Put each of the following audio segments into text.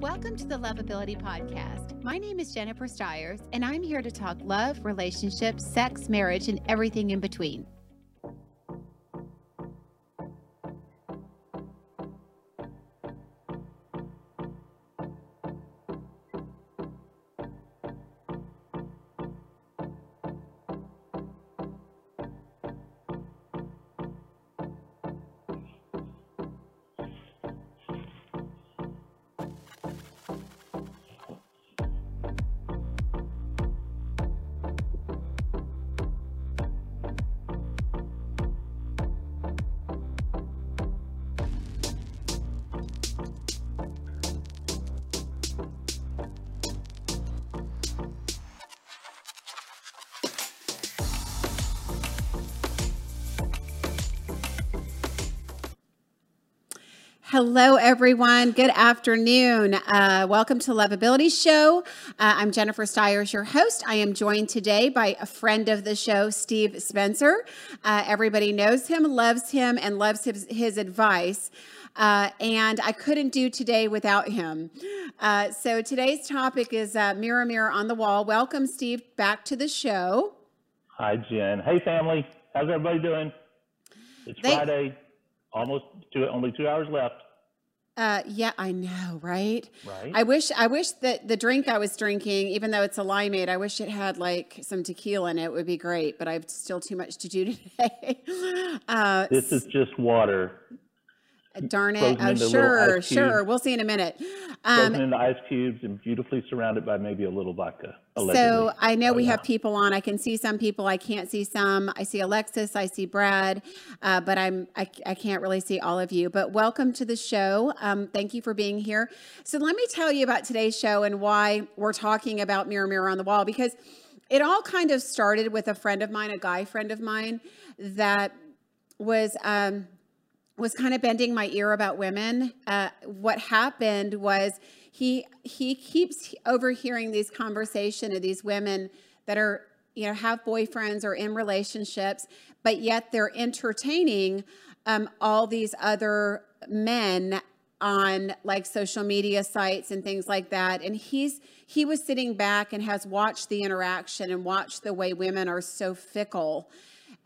Welcome to the Lovability Podcast. My name is Jennifer Stiers, and I'm here to talk love, relationships, sex, marriage, and everything in between. Hello, everyone. Good afternoon. Uh, welcome to Lovability Show. Uh, I'm Jennifer Stiers, your host. I am joined today by a friend of the show, Steve Spencer. Uh, everybody knows him, loves him, and loves his, his advice. Uh, and I couldn't do today without him. Uh, so today's topic is uh, Mirror, Mirror on the Wall. Welcome, Steve, back to the show. Hi, Jen. Hey, family. How's everybody doing? It's they, Friday almost two, only two hours left. Uh, yeah, I know, right? Right. I wish, I wish that the drink I was drinking, even though it's a limeade, I wish it had like some tequila in it. it would be great, but I've still too much to do today. Uh, this is just water. Darn it! Oh, sure, sure. We'll see in a minute. Um, frozen into ice cubes and beautifully surrounded by maybe a little vodka. Allegedly. So I know we have people on. I can see some people. I can't see some. I see Alexis. I see Brad, uh, but I'm I, I can't really see all of you. But welcome to the show. Um, thank you for being here. So let me tell you about today's show and why we're talking about Mirror Mirror on the Wall because it all kind of started with a friend of mine, a guy friend of mine, that was. Um, was kind of bending my ear about women. Uh, what happened was he he keeps overhearing these conversation of these women that are you know have boyfriends or in relationships, but yet they're entertaining um, all these other men on like social media sites and things like that and he's he was sitting back and has watched the interaction and watched the way women are so fickle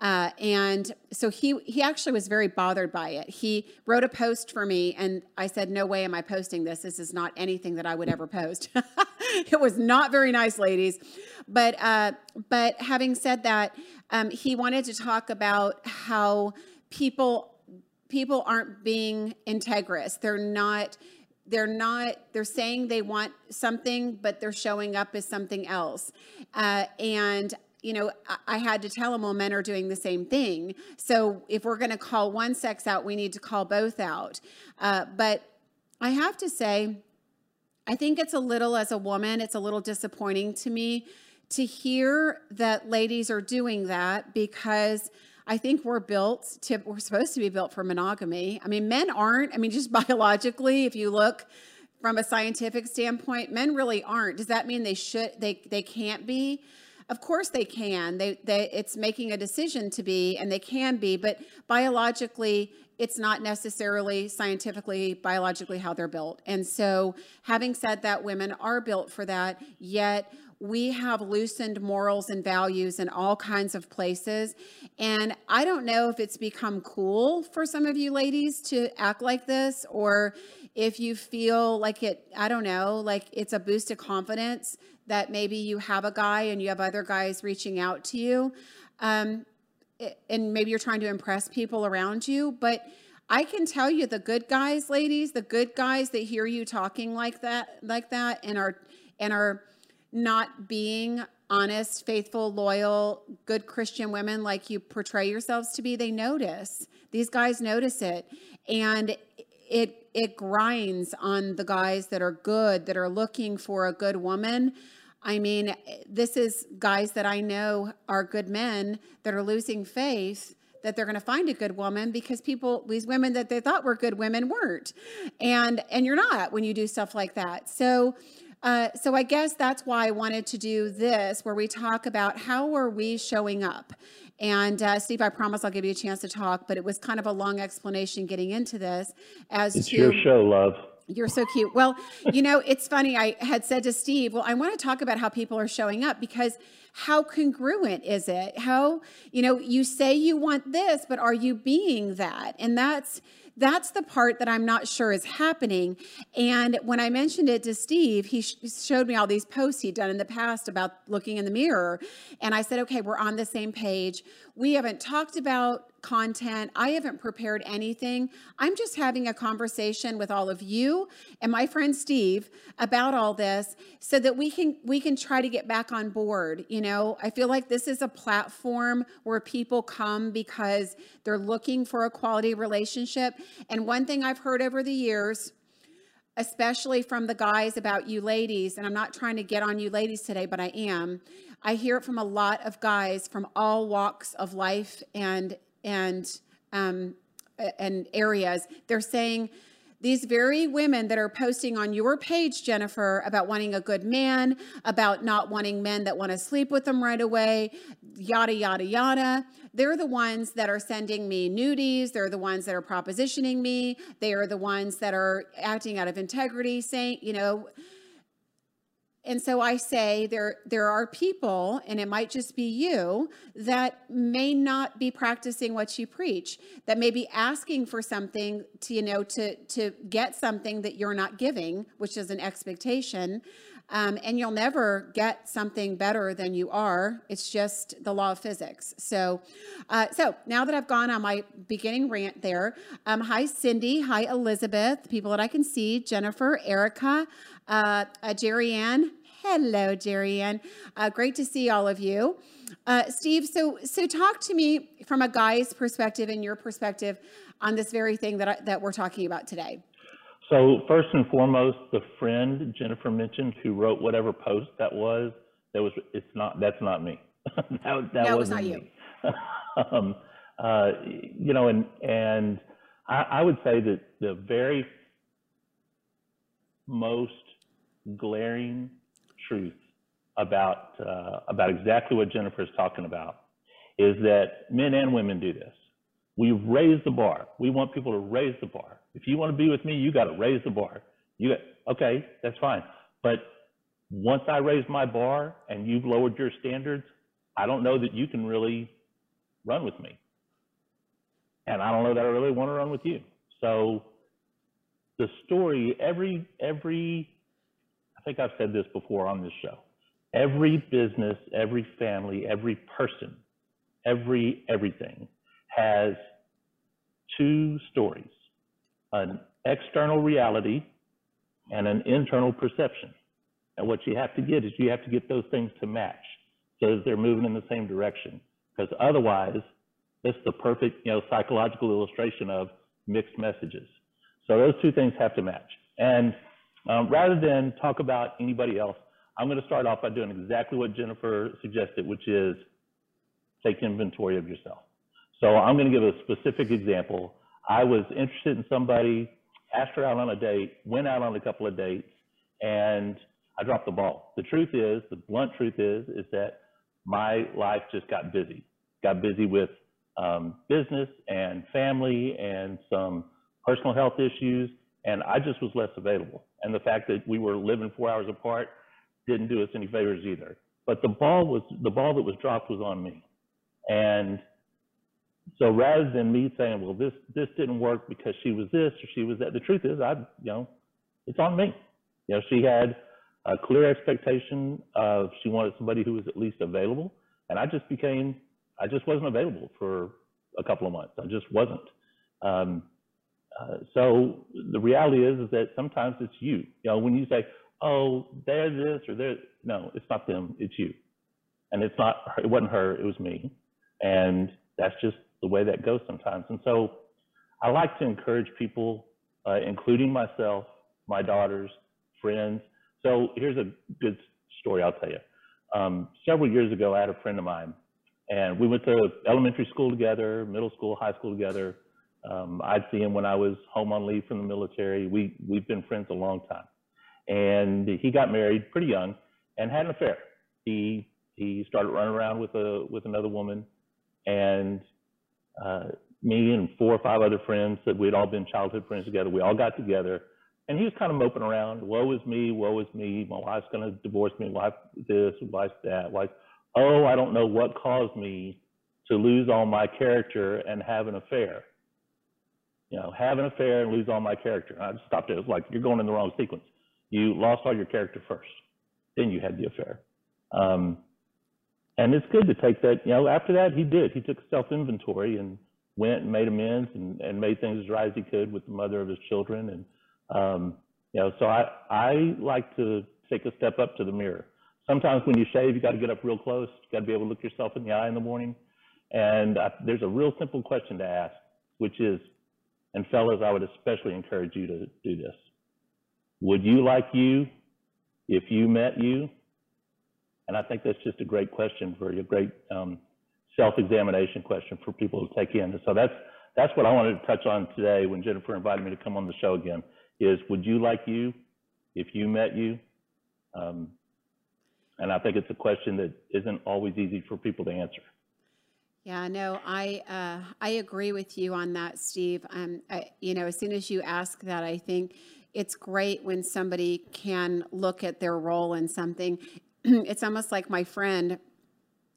uh, and so he he actually was very bothered by it. He wrote a post for me, and I said, "No way am I posting this. This is not anything that I would ever post." it was not very nice, ladies. But uh, but having said that, um, he wanted to talk about how people people aren't being integrous. They're not they're not they're saying they want something but they're showing up as something else uh, and you know, I had to tell them, well, men are doing the same thing. So if we're going to call one sex out, we need to call both out. Uh, but I have to say, I think it's a little, as a woman, it's a little disappointing to me to hear that ladies are doing that because I think we're built to, we're supposed to be built for monogamy. I mean, men aren't. I mean, just biologically, if you look from a scientific standpoint, men really aren't. Does that mean they should, they, they can't be? Of course they can. They, they, it's making a decision to be, and they can be, but biologically, it's not necessarily scientifically, biologically how they're built. And so, having said that, women are built for that, yet we have loosened morals and values in all kinds of places. And I don't know if it's become cool for some of you ladies to act like this, or if you feel like it, I don't know, like it's a boost of confidence that maybe you have a guy and you have other guys reaching out to you. Um, and maybe you're trying to impress people around you. But I can tell you the good guys, ladies, the good guys that hear you talking like that, like that, and are and are not being honest, faithful, loyal, good Christian women like you portray yourselves to be, they notice. These guys notice it. And it it grinds on the guys that are good, that are looking for a good woman. I mean, this is guys that I know are good men that are losing faith that they're going to find a good woman because people these women that they thought were good women weren't. And and you're not when you do stuff like that. So uh, so i guess that's why i wanted to do this where we talk about how are we showing up and uh, steve i promise i'll give you a chance to talk but it was kind of a long explanation getting into this as it's to your show love You're so cute. Well, you know, it's funny. I had said to Steve, well, I want to talk about how people are showing up because how congruent is it? How, you know, you say you want this, but are you being that? And that's, that's the part that I'm not sure is happening. And when I mentioned it to Steve, he sh- showed me all these posts he'd done in the past about looking in the mirror. And I said, okay, we're on the same page. We haven't talked about content. I haven't prepared anything. I'm just having a conversation with all of you and my friend Steve about all this so that we can we can try to get back on board. You know, I feel like this is a platform where people come because they're looking for a quality relationship. And one thing I've heard over the years especially from the guys about you ladies, and I'm not trying to get on you ladies today, but I am. I hear it from a lot of guys from all walks of life and and um, and areas. They're saying these very women that are posting on your page, Jennifer, about wanting a good man, about not wanting men that want to sleep with them right away, yada, yada, yada. They're the ones that are sending me nudies. They're the ones that are propositioning me. They are the ones that are acting out of integrity, saying, you know, and so I say there there are people, and it might just be you, that may not be practicing what you preach, that may be asking for something to, you know, to to get something that you're not giving, which is an expectation. Um, and you'll never get something better than you are. It's just the law of physics. So, uh, so now that I've gone on my beginning rant there, um, hi Cindy, hi Elizabeth, people that I can see, Jennifer, Erica, uh, uh, Jerry Ann. Hello, Jerry Ann. Uh, great to see all of you. Uh, Steve, so so talk to me from a guy's perspective and your perspective on this very thing that I, that we're talking about today. So first and foremost, the friend Jennifer mentioned who wrote whatever post that was, that was it's not that's not me. that, that was not you. um, uh, you know, and and I, I would say that the very most glaring truth about uh, about exactly what Jennifer is talking about is that men and women do this. We raise the bar. We want people to raise the bar. If you want to be with me, you got to raise the bar. You got okay, that's fine. But once I raise my bar and you've lowered your standards, I don't know that you can really run with me. And I don't know that I really want to run with you. So the story, every every think I've said this before on this show. Every business, every family, every person, every everything has two stories an external reality and an internal perception. And what you have to get is you have to get those things to match so that they're moving in the same direction. Because otherwise, it's the perfect, you know, psychological illustration of mixed messages. So those two things have to match. And um, rather than talk about anybody else, I'm going to start off by doing exactly what Jennifer suggested, which is take inventory of yourself. So I'm going to give a specific example. I was interested in somebody, asked her out on a date, went out on a couple of dates, and I dropped the ball. The truth is, the blunt truth is, is that my life just got busy. Got busy with um, business and family and some personal health issues, and I just was less available. And the fact that we were living four hours apart didn't do us any favors either. But the ball was the ball that was dropped was on me. And so rather than me saying, well, this this didn't work because she was this or she was that, the truth is, I you know, it's on me. You know, she had a clear expectation of she wanted somebody who was at least available, and I just became I just wasn't available for a couple of months. I just wasn't. Um, uh, so the reality is, is that sometimes it's you. You know, when you say, "Oh, they're this or they're," no, it's not them. It's you, and it's not. It wasn't her. It was me, and that's just the way that goes sometimes. And so, I like to encourage people, uh, including myself, my daughters, friends. So here's a good story I'll tell you. Um, several years ago, I had a friend of mine, and we went to elementary school together, middle school, high school together um, I'd see him when I was home on leave from the military. We we've been friends a long time, and he got married pretty young and had an affair. He he started running around with a with another woman, and uh, me and four or five other friends that we'd all been childhood friends together. We all got together, and he was kind of moping around. Woe is me, woe is me. My wife's to divorce me. Wife this, wife that. Wife, oh, I don't know what caused me to lose all my character and have an affair. You know, have an affair and lose all my character. I stopped it. It was like you're going in the wrong sequence. You lost all your character first, then you had the affair. Um, and it's good to take that. You know, after that, he did. He took self inventory and went and made amends and, and made things as right as he could with the mother of his children. And um, you know, so I I like to take a step up to the mirror. Sometimes when you shave, you got to get up real close. You got to be able to look yourself in the eye in the morning. And I, there's a real simple question to ask, which is, and fellas, I would especially encourage you to do this. Would you like you if you met you? And I think that's just a great question for a great um, self-examination question for people to take in. So that's that's what I wanted to touch on today when Jennifer invited me to come on the show again. Is would you like you if you met you? Um, and I think it's a question that isn't always easy for people to answer. Yeah, no, I uh, I agree with you on that, Steve. Um, I, you know, as soon as you ask that, I think it's great when somebody can look at their role in something. it's almost like my friend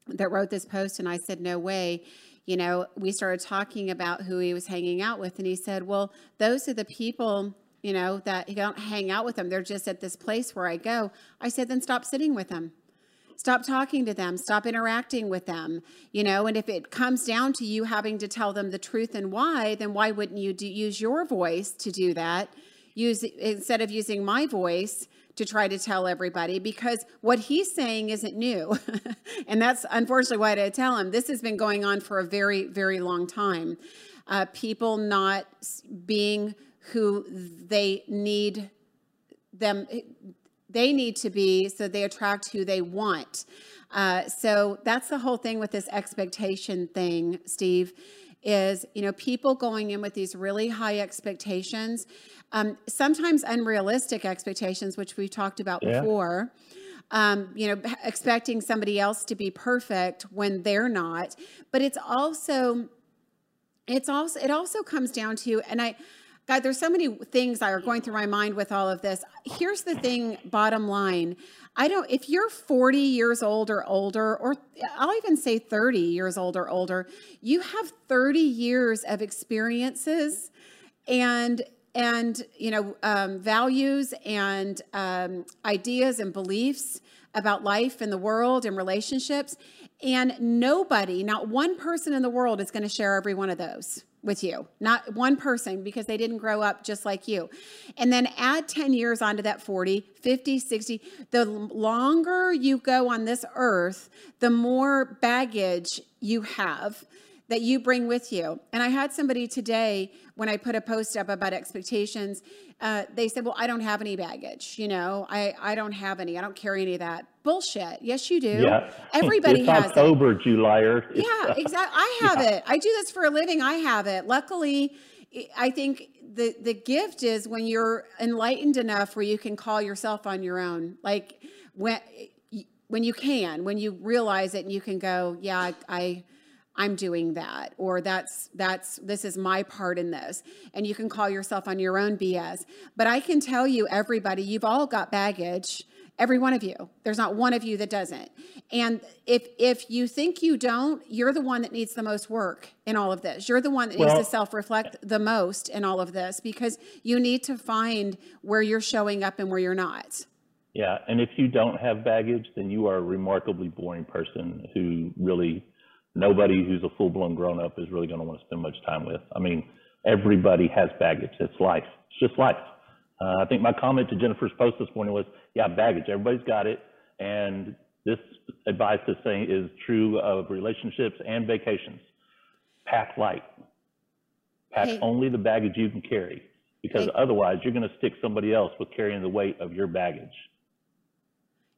that wrote this post, and I said, "No way." You know, we started talking about who he was hanging out with, and he said, "Well, those are the people." You know, that you don't hang out with them. They're just at this place where I go. I said, then stop sitting with them stop talking to them stop interacting with them you know and if it comes down to you having to tell them the truth and why then why wouldn't you do, use your voice to do that use instead of using my voice to try to tell everybody because what he's saying isn't new. and that's unfortunately why I tell him this has been going on for a very, very long time. Uh, people not being who they need them they need to be so they attract who they want. Uh, so that's the whole thing with this expectation thing, Steve, is, you know, people going in with these really high expectations, um, sometimes unrealistic expectations, which we've talked about yeah. before. Um, you know, expecting somebody else to be perfect when they're not. But it's also, it's also, it also comes down to, and I, God, there's so many things that are going through my mind with all of this. Here's the thing, bottom line. I don't, if you're 40 years old or older, or I'll even say 30 years old or older, you have 30 years of experiences and and you know um, values and um, ideas and beliefs about life and the world and relationships and nobody not one person in the world is going to share every one of those with you, not one person because they didn't grow up just like you. And then add 10 years onto that 40, 50, 60. The longer you go on this earth, the more baggage you have that you bring with you. And I had somebody today when I put a post up about expectations, uh, they said, Well, I don't have any baggage. You know, I, I don't have any. I don't carry any of that. Bullshit. Yes, you do. Yeah. Everybody it's has October, it. you liar. yeah, exactly. I have yeah. it. I do this for a living. I have it. Luckily, I think the the gift is when you're enlightened enough where you can call yourself on your own. Like when when you can, when you realize it and you can go, yeah, I, I I'm doing that or that's that's this is my part in this. And you can call yourself on your own BS but I can tell you everybody you've all got baggage every one of you. There's not one of you that doesn't. And if if you think you don't you're the one that needs the most work in all of this. You're the one that well, needs to self-reflect the most in all of this because you need to find where you're showing up and where you're not. Yeah and if you don't have baggage then you are a remarkably boring person who really nobody who's a full blown grown up is really going to want to spend much time with. I mean, everybody has baggage. It's life. It's just life. Uh, I think my comment to Jennifer's post this morning was, yeah, baggage. Everybody's got it. And this advice is saying is true of relationships and vacations. Pack light. Pack hey. only the baggage you can carry because hey. otherwise you're going to stick somebody else with carrying the weight of your baggage.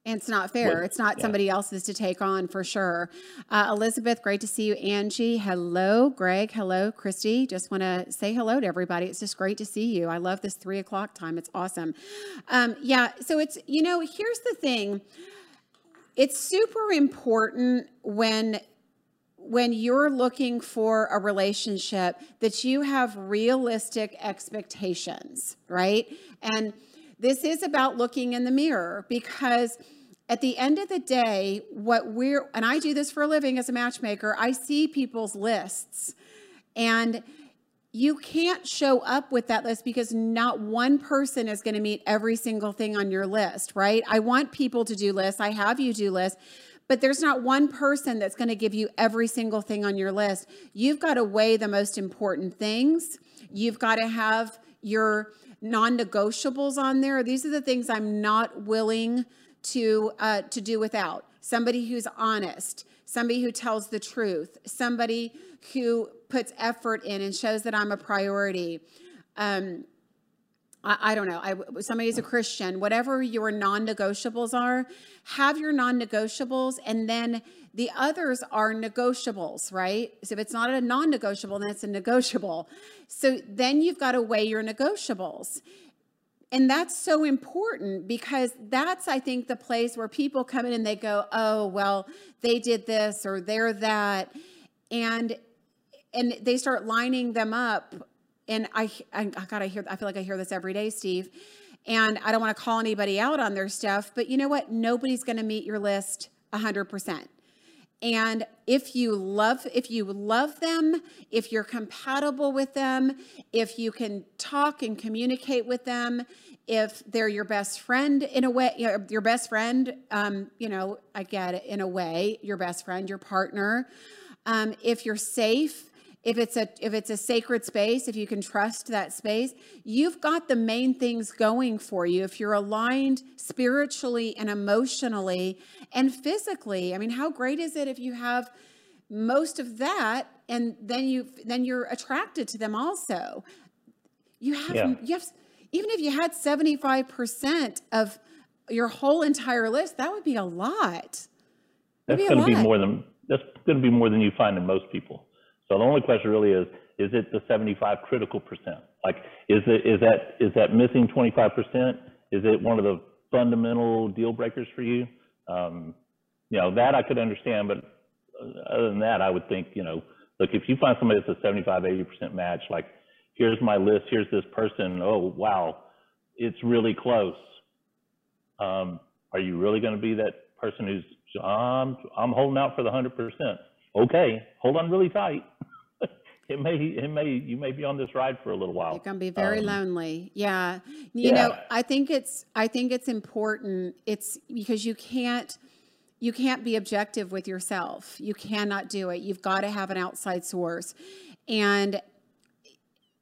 And it's not fair. It's not yeah. somebody else's to take on for sure. Uh, Elizabeth, great to see you. Angie, hello. Greg, hello. Christy, just want to say hello to everybody. It's just great to see you. I love this three o'clock time. It's awesome. Um, yeah, so it's, you know, here's the thing it's super important when when you're looking for a relationship that you have realistic expectations, right? And this is about looking in the mirror because at the end of the day, what we're, and I do this for a living as a matchmaker, I see people's lists. And you can't show up with that list because not one person is going to meet every single thing on your list, right? I want people to do lists. I have you do lists, but there's not one person that's going to give you every single thing on your list. You've got to weigh the most important things. You've got to have your non negotiables on there. These are the things I'm not willing to uh, to do without. Somebody who's honest somebody who tells the truth somebody who puts effort in and shows that i'm a priority. Um, I, I, don't know. I, somebody's a christian whatever your non-negotiables are have your non-negotiables and then the others are negotiables right? So if it's not a non-negotiable then it's a negotiable. So then you've got to weigh your negotiables. And that's so important because that's i think the place where people come in and they go oh well they did this or they're that. And and they start lining them up. And i i, I gotta hear i feel like i hear this every day steve. And i don't want to call anybody out on their stuff but you know what? Nobody's going to meet your list 100% and if you love if you love them if you're compatible with them if you can talk and communicate with them if they're your best friend in a way your best friend um, you know i get it in a way your best friend your partner. Um, if you're safe if it's a if it's a sacred space if you can trust that space you've got the main things going for you. If you're aligned spiritually and emotionally and physically i mean how great is it if you have most of that and then you then you're attracted to them also? You have yeah. you have even if you had 75% of your whole entire list that would be a lot. That's going to be more than that's going to be more than you find in most people so the only question really is, is it the 75 critical percent? Like, is it is that is that missing 25 percent? Is it one of the fundamental deal breakers for you? Um, you know, that I could understand, but other than that, I would think, you know, look, if you find somebody that's a 75, 80 percent match, like, here's my list, here's this person. Oh, wow, it's really close. Um, are you really going to be that person who's I'm I'm holding out for the 100 percent? Okay, hold on really tight it may it may you may be on this ride for a little while. You're gonna be very um, lonely. Yeah. You yeah. know, I think it's I think it's important. It's because you can't you can't be objective with yourself. You cannot do it. You've got to have an outside source. And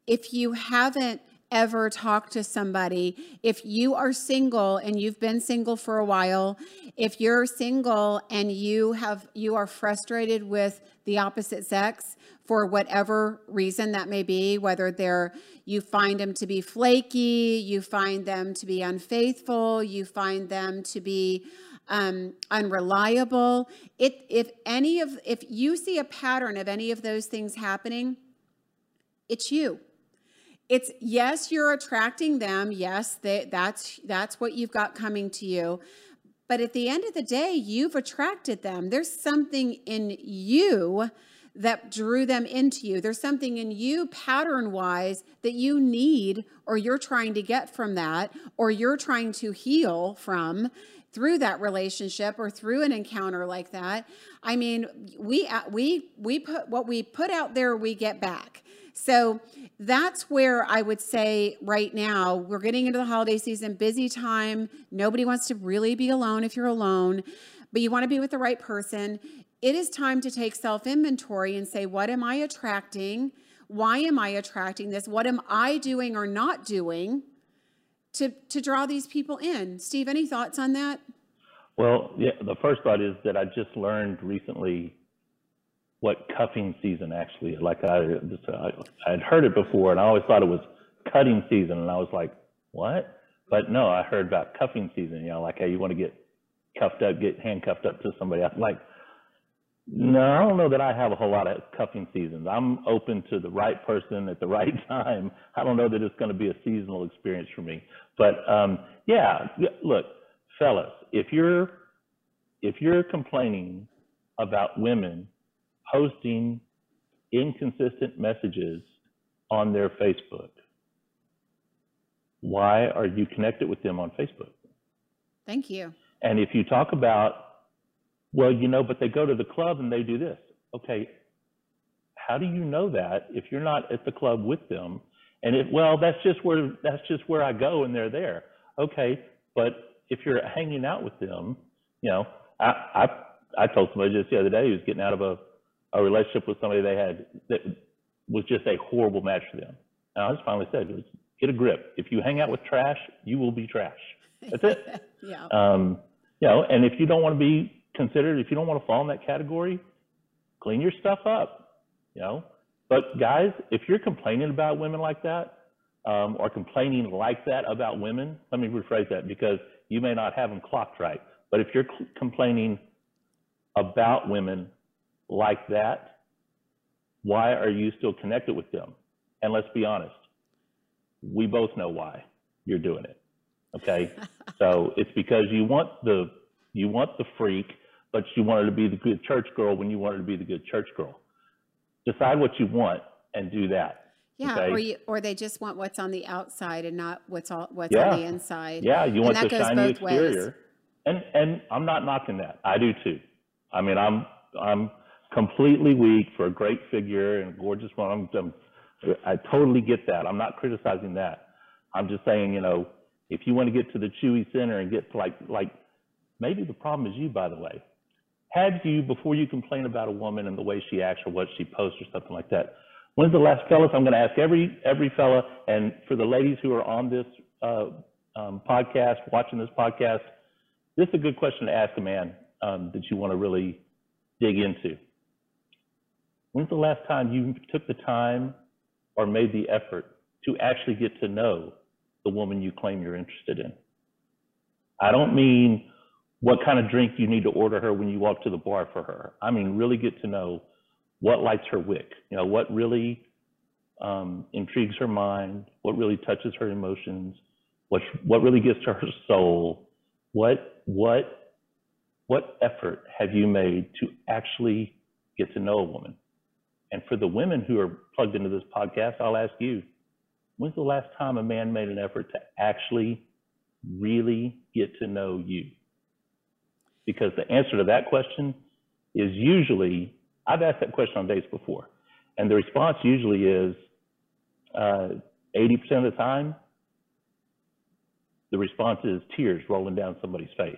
if you haven't ever talk to somebody, if you are single and you've been single for a while, if you're single and you have you are frustrated with the opposite sex, for whatever reason that may be, whether they're you find them to be flaky, you find them to be unfaithful, you find them to be um, unreliable. It, if any of if you see a pattern of any of those things happening, it's you. It's yes, you're attracting them. Yes, they, that's that's what you've got coming to you. But at the end of the day, you've attracted them. There's something in you that drew them into you. There's something in you pattern wise that you need, or you're trying to get from that, or you're trying to heal from through that relationship or through an encounter like that. I mean, we we we put what we put out there, we get back. So that's where I would say right now, we're getting into the holiday season, busy time. Nobody wants to really be alone if you're alone, but you want to be with the right person it is time to take self inventory and say, what am I attracting? Why am I attracting this? What am I doing or not doing to, to draw these people in? Steve, any thoughts on that? Well, yeah, the first thought is that I just learned recently what cuffing season actually like I I, I had heard it before and I always thought it was cutting season and I was like, what? But no, I heard about cuffing season, you know, like hey, you want to get cuffed up, get handcuffed up to somebody. I'm like, no, I don't know that I have a whole lot of cuffing seasons. I'm open to the right person at the right time. I don't know that it's going to be a seasonal experience for me. But um, yeah, look, fellas, if you're if you're complaining about women posting inconsistent messages on their Facebook? Why are you connected with them on Facebook? Thank you. And if you talk about, well, you know, but they go to the club and they do this. Okay, how do you know that if you're not at the club with them? And it, well, that's just where that's just where I go and they're there. Okay, but if you're hanging out with them, you know, I I, I told somebody just the other day who was getting out of a, a relationship with somebody they had that was just a horrible match for them. And I just finally said, get a grip. If you hang out with trash, you will be trash. That's it. yeah. Um, you know, and if you don't want to be considered, if you don't want to fall in that category, clean your stuff up. You know, but guys, if you're complaining about women like that, um, or complaining like that about women, let me rephrase that because you may not have them clocked right. But if you're complaining about women like that, why are you still connected with them? And let's be honest, we both know why you're doing it. Okay. so it's because you want the you want the freak, but you want her to be the good church girl when you want her to be the good church girl. Decide what you want and do that. Yeah, okay? or you, or they just want what's on the outside and not what's all what's Yeah. on the inside. Yeah, you want that the shiny both ways. exterior. And and I'm not knocking that. I do too. I mean, I'm I'm completely weak for a great figure and a gorgeous one. I'm, I'm I totally get that. I'm not criticizing that. I'm just saying, you know, if you want to get to the Chewy Center and get to like like maybe the problem is you, by the way. Had you before you complain about a woman and the way she acts or what she posts or something like that? When's the last, fellas? I'm going to ask every every fella, and for the ladies who are on this uh, um, podcast, watching this podcast, this is a good question to ask a man um, that you want to really dig into. When's the last time you took the time or made the effort to actually get to know the woman you claim you're interested in? I don't mean what kind of drink you need to order her when you walk to the bar for her. I mean, really get to know what lights her wick, you know, what really um, intrigues her mind, what really touches her emotions, what, what really gets to her soul, what, what, what effort have you made to actually get to know a woman? And for the women who are plugged into this podcast, I'll ask you, when's the last time a man made an effort to actually really get to know you? Because the answer to that question is usually, I've asked that question on dates before, and the response usually is uh, 80% of the time, the response is tears rolling down somebody's face.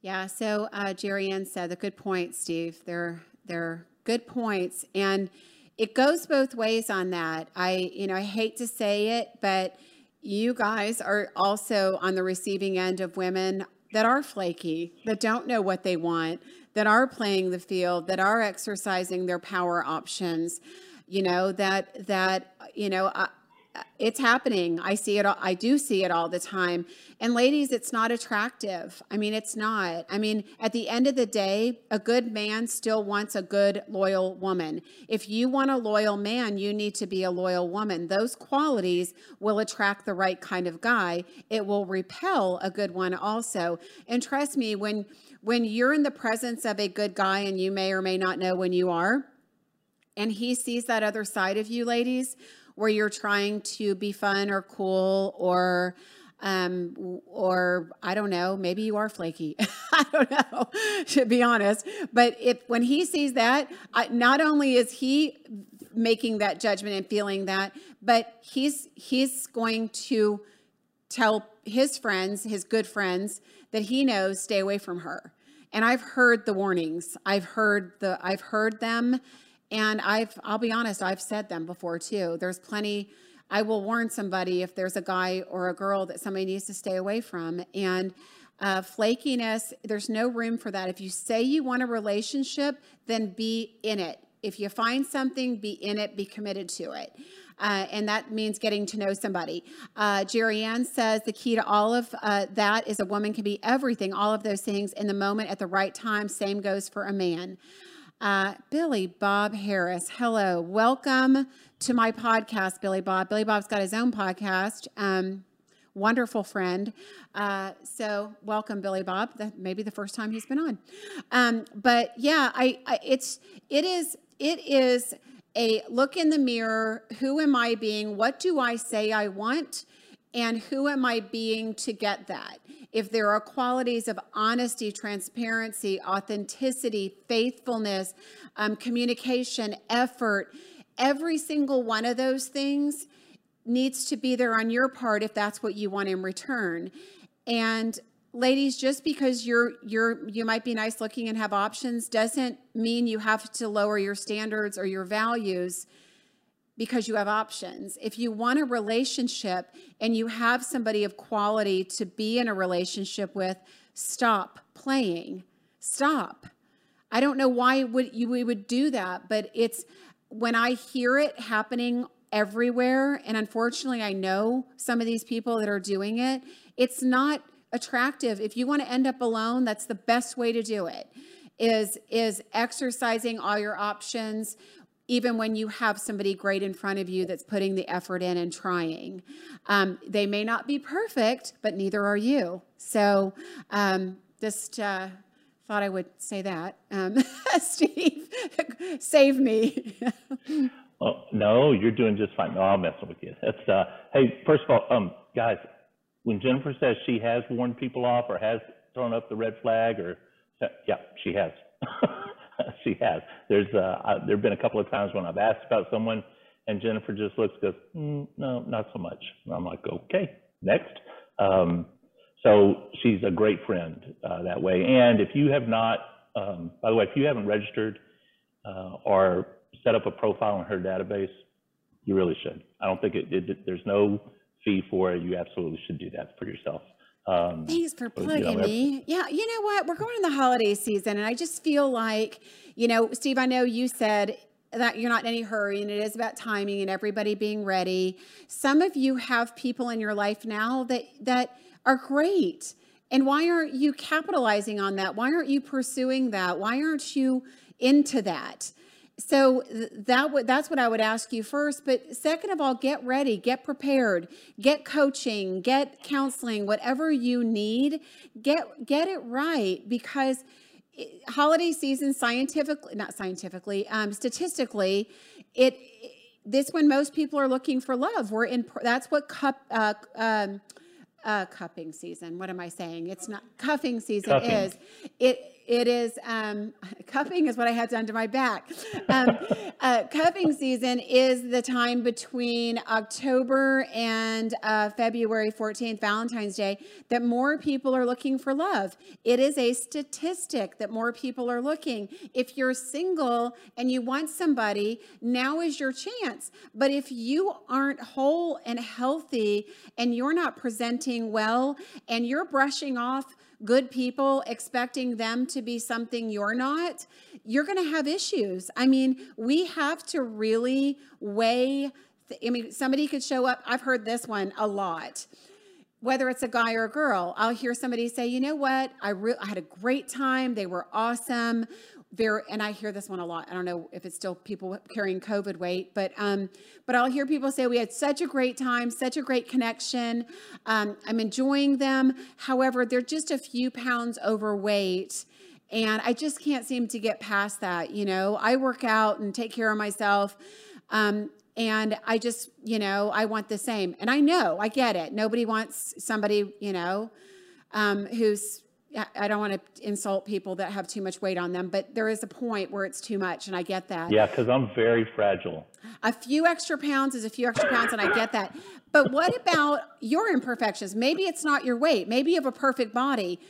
Yeah. So uh, Jerry Ann said the good points, Steve. They're they're good points, and it goes both ways on that. I you know I hate to say it, but you guys are also on the receiving end of women that are flaky, that don't know what they want, that are playing the field, that are exercising their power options. You know that that you know. I, it's happening. I see it. All, I do see it all the time. And ladies, it's not attractive. I mean, it's not. I mean, at the end of the day, a good man still wants a good, loyal woman. If you want a loyal man, you need to be a loyal woman. Those qualities will attract the right kind of guy. It will repel a good one also. And trust me, when when you're in the presence of a good guy, and you may or may not know when you are, and he sees that other side of you, ladies where you're trying to be fun or cool or um or i don't know maybe you are flaky. I don't know to be honest. But if when he sees that I, not only is he making that judgment and feeling that but he's he's going to tell his friends his good friends that he knows stay away from her. And i've heard the warnings. I've heard the i've heard them and I've, I'll be honest, I've said them before too. There's plenty, I will warn somebody if there's a guy or a girl that somebody needs to stay away from. And uh, flakiness, there's no room for that. If you say you want a relationship, then be in it. If you find something, be in it, be committed to it. Uh, and that means getting to know somebody. Uh, Jerry Ann says the key to all of uh, that is a woman can be everything, all of those things in the moment at the right time. Same goes for a man. Uh, Billy Bob Harris, hello. Welcome to my podcast, Billy Bob. Billy Bob's got his own podcast. Um, wonderful friend. Uh, so welcome, Billy Bob. That may be the first time he's been on. Um, but yeah, I, I it's it is it is a look in the mirror. Who am I being? What do I say I want? And who am I being to get that? If there are qualities of honesty, transparency, authenticity, faithfulness, um, communication, effort, every single one of those things needs to be there on your part if that's what you want in return. And ladies, just because you're you're you might be nice looking and have options doesn't mean you have to lower your standards or your values because you have options. If you want a relationship and you have somebody of quality to be in a relationship with, stop playing. Stop. I don't know why would you we would do that, but it's when I hear it happening everywhere and unfortunately I know some of these people that are doing it, it's not attractive. If you want to end up alone, that's the best way to do it. Is is exercising all your options even when you have somebody great in front of you that's putting the effort in and trying. Um, they may not be perfect, but neither are you. So um, just uh, thought I would say that. Um, Steve, save me. oh, no, you're doing just fine. No, I'm messing with you. That's uh, hey, first of all, um, guys, when Jennifer says she has warned people off or has thrown up the red flag, or yeah, she has. she has. There's uh, there have been a couple of times when I've asked about someone, and Jennifer just looks, goes, mm, no, not so much. And I'm like, okay, next. Um, so she's a great friend uh, that way. And if you have not, um, by the way, if you haven't registered uh, or set up a profile in her database, you really should. I don't think it, it there's no fee for it. You absolutely should do that for yourself. Um, Thanks for plugging you know, me. Yeah, you know what? We're going in the holiday season, and I just feel like, you know, Steve, I know you said that you're not in any hurry and it is about timing and everybody being ready. Some of you have people in your life now that that are great. And why aren't you capitalizing on that? Why aren't you pursuing that? Why aren't you into that? So that that's what I would ask you first. But second of all, get ready, get prepared, get coaching, get counseling, whatever you need, get get it right because holiday season scientifically, not scientifically, um, statistically, it this when most people are looking for love. We're in that's what cup. Uh, um, uh, cupping season. What am I saying? It's not cuffing season. Cuffing. Is it? It is um, cuffing is what I had done to my back. Um, uh, cuffing season is the time between October and uh, February 14th, Valentine's Day, that more people are looking for love. It is a statistic that more people are looking. If you're single and you want somebody, now is your chance. But if you aren't whole and healthy and you're not presenting well and you're brushing off good people expecting them to be something you're not, you're going to have issues. I mean, we have to really weigh. Th- I mean, somebody could show up. I've heard this one a lot. Whether it's a guy or a girl, I'll hear somebody say, "You know what? I, re- I had a great time. They were awesome very and i hear this one a lot. I don't know if it's still people carrying covid weight but um but i'll hear people say we had such a great time such a great connection. Um, i'm enjoying them. However they're just a few pounds overweight and i just can't seem to get past that you know? I work out and take care of myself um, and i just you know i want the same. And i know i get it. Nobody wants somebody you know um, who's I don't want to insult people that have too much weight on them, but there is a point where it's too much, and I get that. Yeah, because I'm very fragile. A few extra pounds is a few extra pounds, and I get that. But what about your imperfections? Maybe it's not your weight. Maybe you have a perfect body.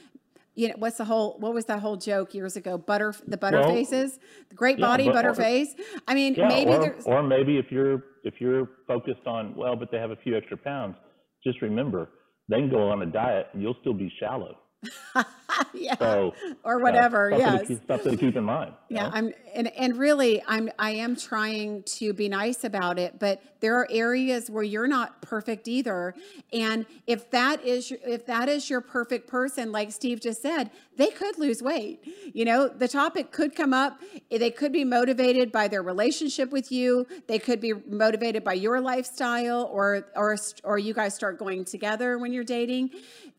You know, what's the whole? What was that whole joke years ago? Butter, the butter well, faces, the great body, yeah, but, butter or, face. I mean, yeah, maybe or, or maybe if you're if you're focused on well, but they have a few extra pounds. Just remember, they can go on a diet, and you'll still be shallow. yeah. So or whatever. yeah, yes. to, something to keep in mind. Yeah, know? I'm and and really I'm I am trying to be nice about it, but there are areas where you're not perfect either. And if that is if that is your perfect person like Steve just said, they could lose weight. You know, the topic could come up, they could be motivated by their relationship with you, they could be motivated by your lifestyle or or or you guys start going together when you're dating.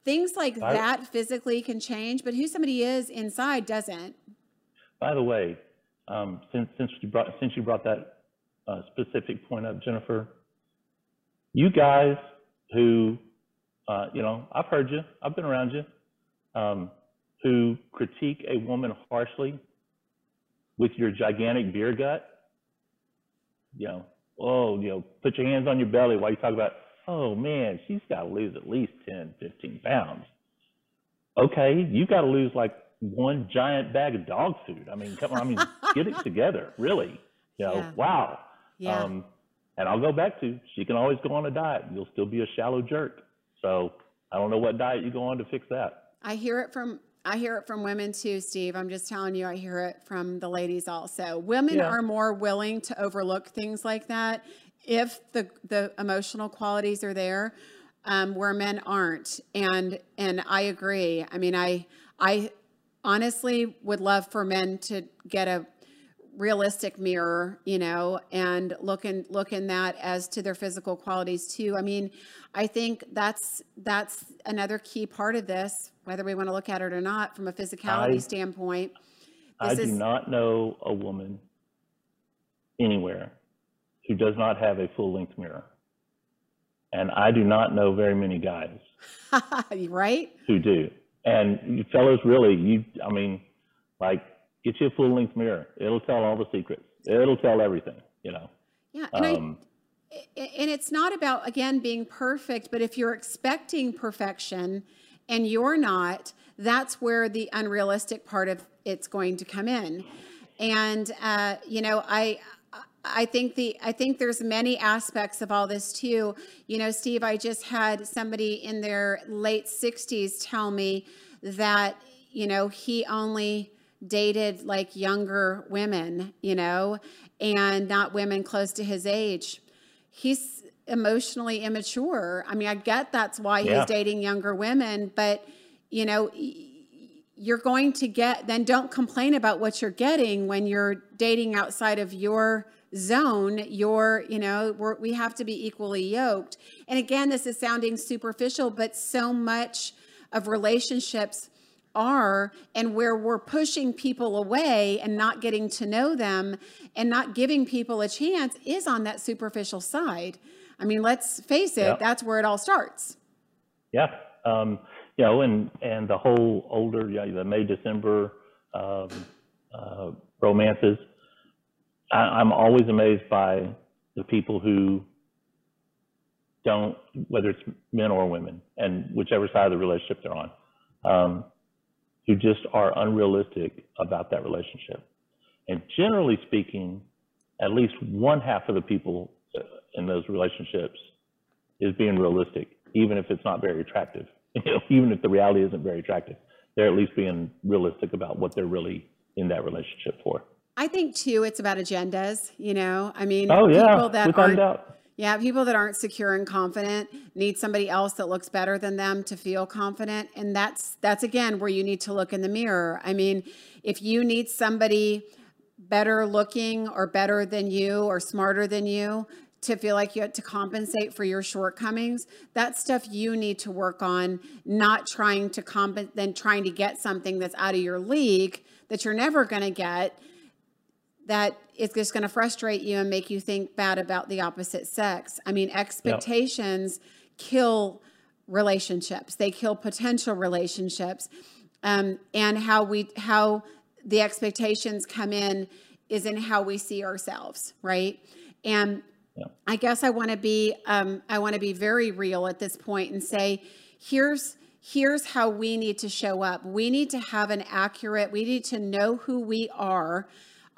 Things like I- that physically can change, but who somebody is inside doesn't. By the way, um, since since you brought since you brought that uh, specific point up, Jennifer, you guys who, uh, you know, I've heard you, I've been around you, um, who critique a woman harshly with your gigantic beer gut, you know, oh, you know, put your hands on your belly while you talk about, oh man, she's got to lose at least 10, 15 pounds. Okay, you got to lose like one giant bag of dog food. I mean, come on, I mean, get it together, really. You know, Yeah. wow. Yeah. Um, and I'll go back to she can always go on a diet. You'll still be a shallow jerk. So I don't know what diet you go on to fix that. I hear it from I hear it from women too, Steve. I'm just telling you, I hear it from the ladies also. Women Yeah. are more willing to overlook things like that if the the emotional qualities are there, um, where men aren't. And and I agree. I mean, I I honestly would love for men to get a realistic mirror, you know, and look in look in that as to their physical qualities too. I mean, I think that's that's another key part of this, whether we want to look at it or not, from a physicality I- standpoint. I This do is- not know a woman anywhere who does not have a full length mirror. And I do not know very many guys right? who do. And you fellas, really, you, I mean, like, get you a full length mirror. It'll tell all the secrets. It'll tell everything, you know. Yeah, and Um, I and it's not about again being perfect, but if you're expecting perfection and you're not, that's where the unrealistic part of it's going to come in. And uh, you know, I I think the I think there's many aspects of all this too. You know, Steve, I just had somebody in their late 60s tell me that, you know, he only dated like younger women, you know, and not women close to his age. He's emotionally immature. I mean, I get that's why Yeah. he's dating younger women, but you know, you're going to get then don't complain about what you're getting when you're dating outside of your zone your you know we're, we have to be equally yoked and again this is sounding superficial but so much of relationships are and where we're pushing people away and not getting to know them and not giving people a chance is on that superficial side i mean let's face it Yeah. that's where it all starts Yeah, um, you know, and and the whole older, yeah, the May December um, uh, romances. I, I'm always amazed by the people who don't, whether it's men or women, and whichever side of the relationship they're on, um, who just are unrealistic about that relationship. And generally speaking, at least one half of the people in those relationships is being realistic, even if it's not very attractive. Even if the reality isn't very attractive, they're at least being realistic about what they're really in that relationship for. I think too, it's about agendas. You know, I mean, Oh yeah, people that aren't, yeah, people that aren't secure and confident need somebody else that looks better than them to feel confident, and that's that's again where you need to look in the mirror. I mean, if you need somebody better looking or better than you or smarter than you to feel like you have to compensate for your shortcomings. That stuff you need to work on not trying to comp then trying to get something that's out of your league that you're never going to get that is just going to frustrate you and make you think bad about the opposite sex. I mean, expectations kill relationships. They kill potential relationships. Um, and how we how the expectations come in is in how we see ourselves, right? And I guess I want to be um, I want to be very real at this point and say, here's here's how we need to show up. We need to have an accurate. We need to know who we are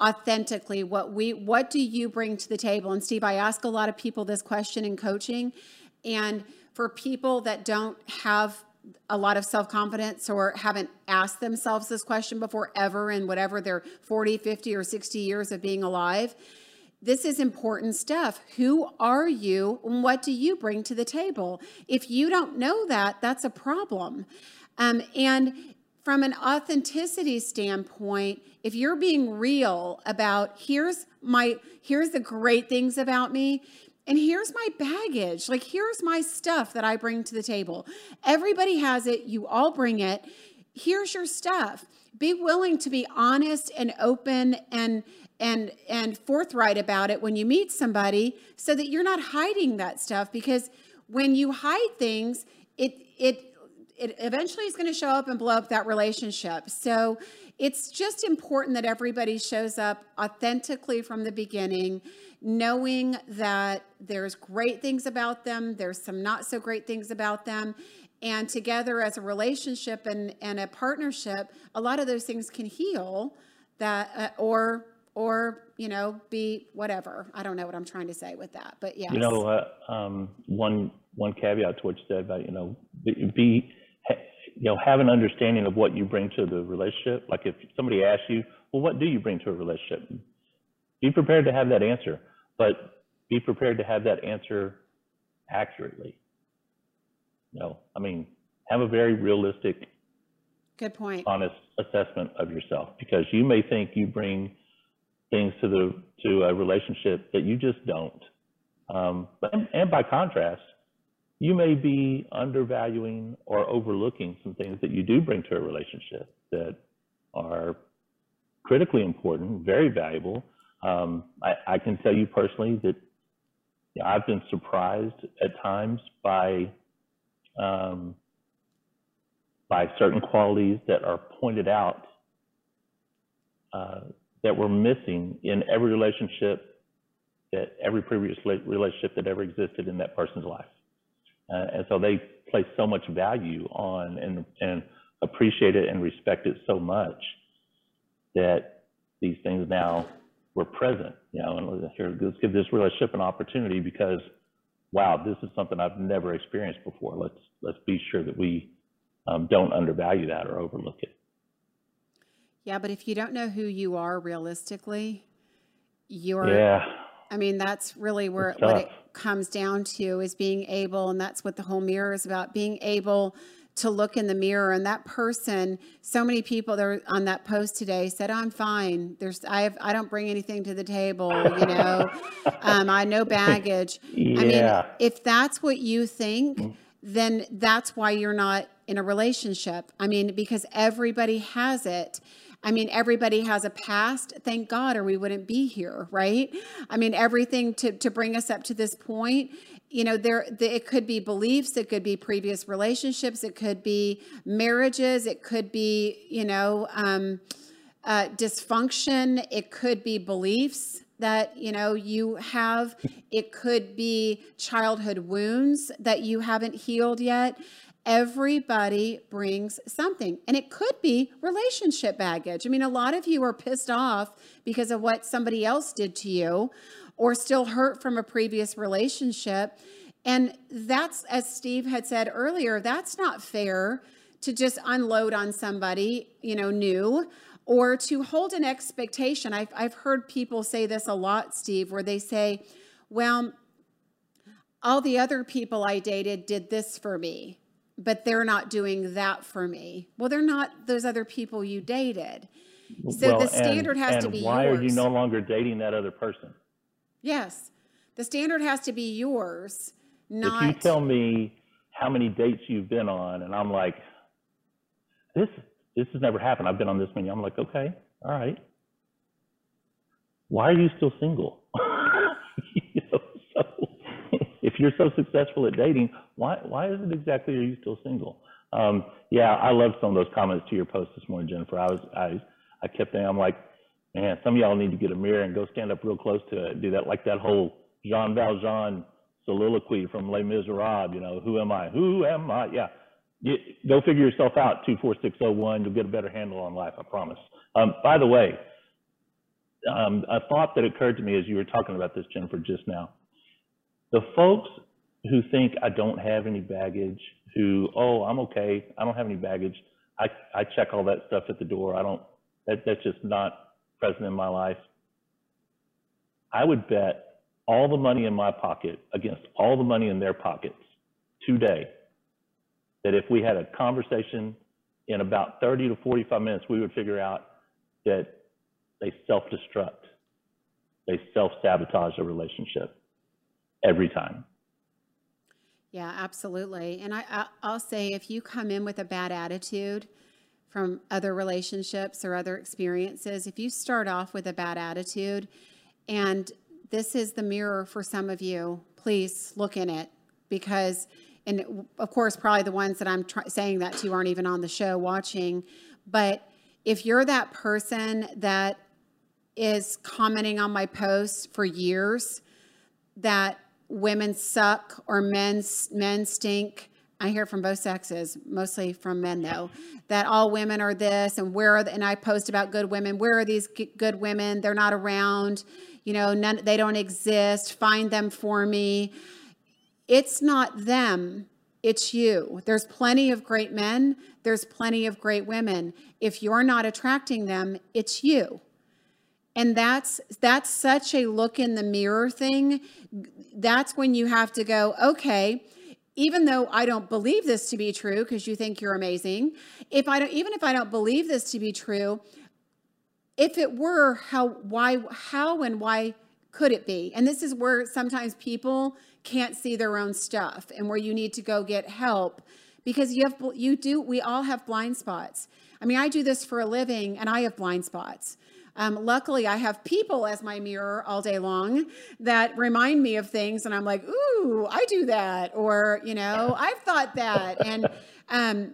authentically. What we what do you bring to the table? And Steve, I ask a lot of people this question in coaching, and for people that don't have a lot of self confidence or haven't asked themselves this question before ever in whatever their 40, 50, or 60 years of being alive. This is important stuff. Who are you and what do you bring to the table? If you don't know that, that's a problem. Um, and from an authenticity standpoint, if you're being real about here's my here's the great things about me and here's my baggage. Like here's my stuff that I bring to the table. Everybody has it, you all bring it. Here's your stuff. Be willing to be honest and open and and and forthright about it when you meet somebody so that you're not hiding that stuff because when you hide things, it it it eventually is going to show up and blow up that relationship. So it's just important that everybody shows up authentically from the beginning, knowing that there's great things about them, there's some not so great things about them. And together as a relationship and, and a partnership, a lot of those things can heal that uh, or or you know be whatever i don't know what i'm trying to say with that but yeah you know uh, um, one one caveat to what you said about you know be, be you know, have an understanding of what you bring to the relationship. Like if somebody asks you, well, what do you bring to a relationship? Be prepared to have that answer, but be prepared to have that answer accurately. You know, I mean, have a very realistic, good point, honest assessment of yourself because you may think you bring things to the to a relationship that you just don't. Um, but, and by contrast, you may be undervaluing or overlooking some things that you do bring to a relationship that are critically important, very valuable. Um, I, I, can tell you personally that you know, I've been surprised at times by um, by certain qualities that are pointed out uh, that were missing in every relationship that every previous relationship that ever existed in that person's life. Uh, and so they place so much value on and, and appreciate it and respect it so much that these things now were present, you know, and here, let's give this relationship an opportunity because, wow, this is something I've never experienced before. Let's, let's be sure that we um, don't undervalue that or overlook it. Yeah, but if you don't know who you are realistically, you're yeah. I mean, that's really where what it comes down to is being able, and that's what the whole mirror is about, being able to look in the mirror. And that person so many people there on that post today said i'm fine. There's i have i don't bring anything to the table you know? Um, i no baggage. Yeah. i mean if that's what you think mm. then that's why you're not in a relationship. I mean because everybody has it I mean, everybody has a past, thank God, or we wouldn't be here, right? I mean, everything to, to bring us up to this point, you know, there the, it could be beliefs, it could be previous relationships, it could be marriages, it could be, you know, um, uh, dysfunction, it could be beliefs that you know you have. It could be childhood wounds that you haven't healed yet Everybody brings something, and it could be relationship baggage. I mean, a lot of you are pissed off because of what somebody else did to you, or still hurt from a previous relationship. And that's, as Steve had said earlier, that's not fair to just unload on somebody, you know, new or to hold an expectation. I've, I've heard people say this a lot, Steve, where they say, well, all the other people I dated did this for me but they're not doing that for me. Well, they're not those other people you dated. So well, the standard and, has and to be yours. why yours. are you no longer dating that other person? Yes. The standard has to be yours, not If you tell me how many dates you've been on and I'm like this this has never happened. I've been on this many. I'm like, okay, all right. Why are you still single? you know, so if you're so successful at dating, why why is it exactly are you still single? Um, yeah, I love some of those comments to your post this morning, Jennifer. I was I I kept thinking I'm like, man, some of y'all need to get a mirror and go stand up real close to it. Do that like that whole Jean Valjean soliloquy from Les Miserables. You know, who am I? Who am I? Yeah. You, go figure yourself out. Two four six zero oh one. You'll get a better handle on life. I promise. Um, by the way, um, a thought that occurred to me as you were talking about this, Jennifer, just now the folks who think I don't have any baggage, who, oh, I'm okay, I don't have any baggage. I, I check all that stuff at the door. I don't, that, that's just not present in my life. I would bet all the money in my pocket against all the money in their pockets today that if we had a conversation in about 30 to 45 minutes, we would figure out that they self destruct, they self sabotage a relationship every time. Yeah, absolutely. And I, I'll say if you come in with a bad attitude from other relationships or other experiences, if you start off with a bad attitude, and this is the mirror for some of you, please look in it because, and of course, probably the ones that I'm try- saying that to aren't even on the show watching, but if you're that person that is commenting on my posts for years that women suck or men men stink. I hear from both sexes, mostly from men though, that all women are this and where are the, and I post about good women. Where are these good women? They're not around. You know, none they don't exist. Find them for me. It's not them. It's you. There's plenty of great men, there's plenty of great women. If you're not attracting them, it's you and that's that's such a look in the mirror thing. That's when you have to go okay even though i don't believe this to be true because you think you're amazing if i don't even if i don't believe this to be true if it were how why how and why could it be? And this is where sometimes people can't see their own stuff and where you need to go get help because you have you do we all have blind spots. I mean i do this for a living and i have blind spots um, luckily, I have people as my mirror all day long that remind me of things, and I'm like, "Ooh, I do that," or you know, I've thought that, and um,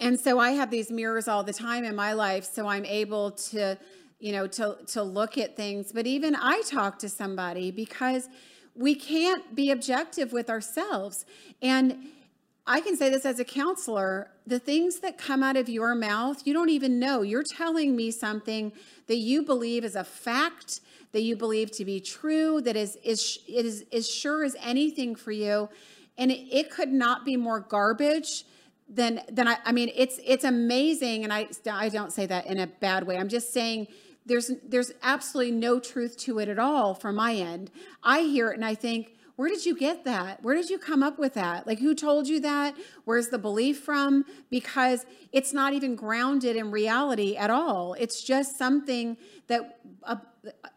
and so I have these mirrors all the time in my life, so I'm able to, you know, to to look at things. But even I talk to somebody because we can't be objective with ourselves, and I can say this as a counselor the things that come out of your mouth, you don't even know. You're telling me something that you believe is a fact, that you believe to be true, that is, is, is, is sure as anything for you. And it, it could not be more garbage than, than I, I mean, it's, it's amazing. And I, I don't say that in a bad way. I'm just saying there's, there's absolutely no truth to it at all from my end. I hear it and I think, where did you get that? Where did you come up with that? Like, who told you that? Where's the belief from? Because it's not even grounded in reality at all. It's just something that a,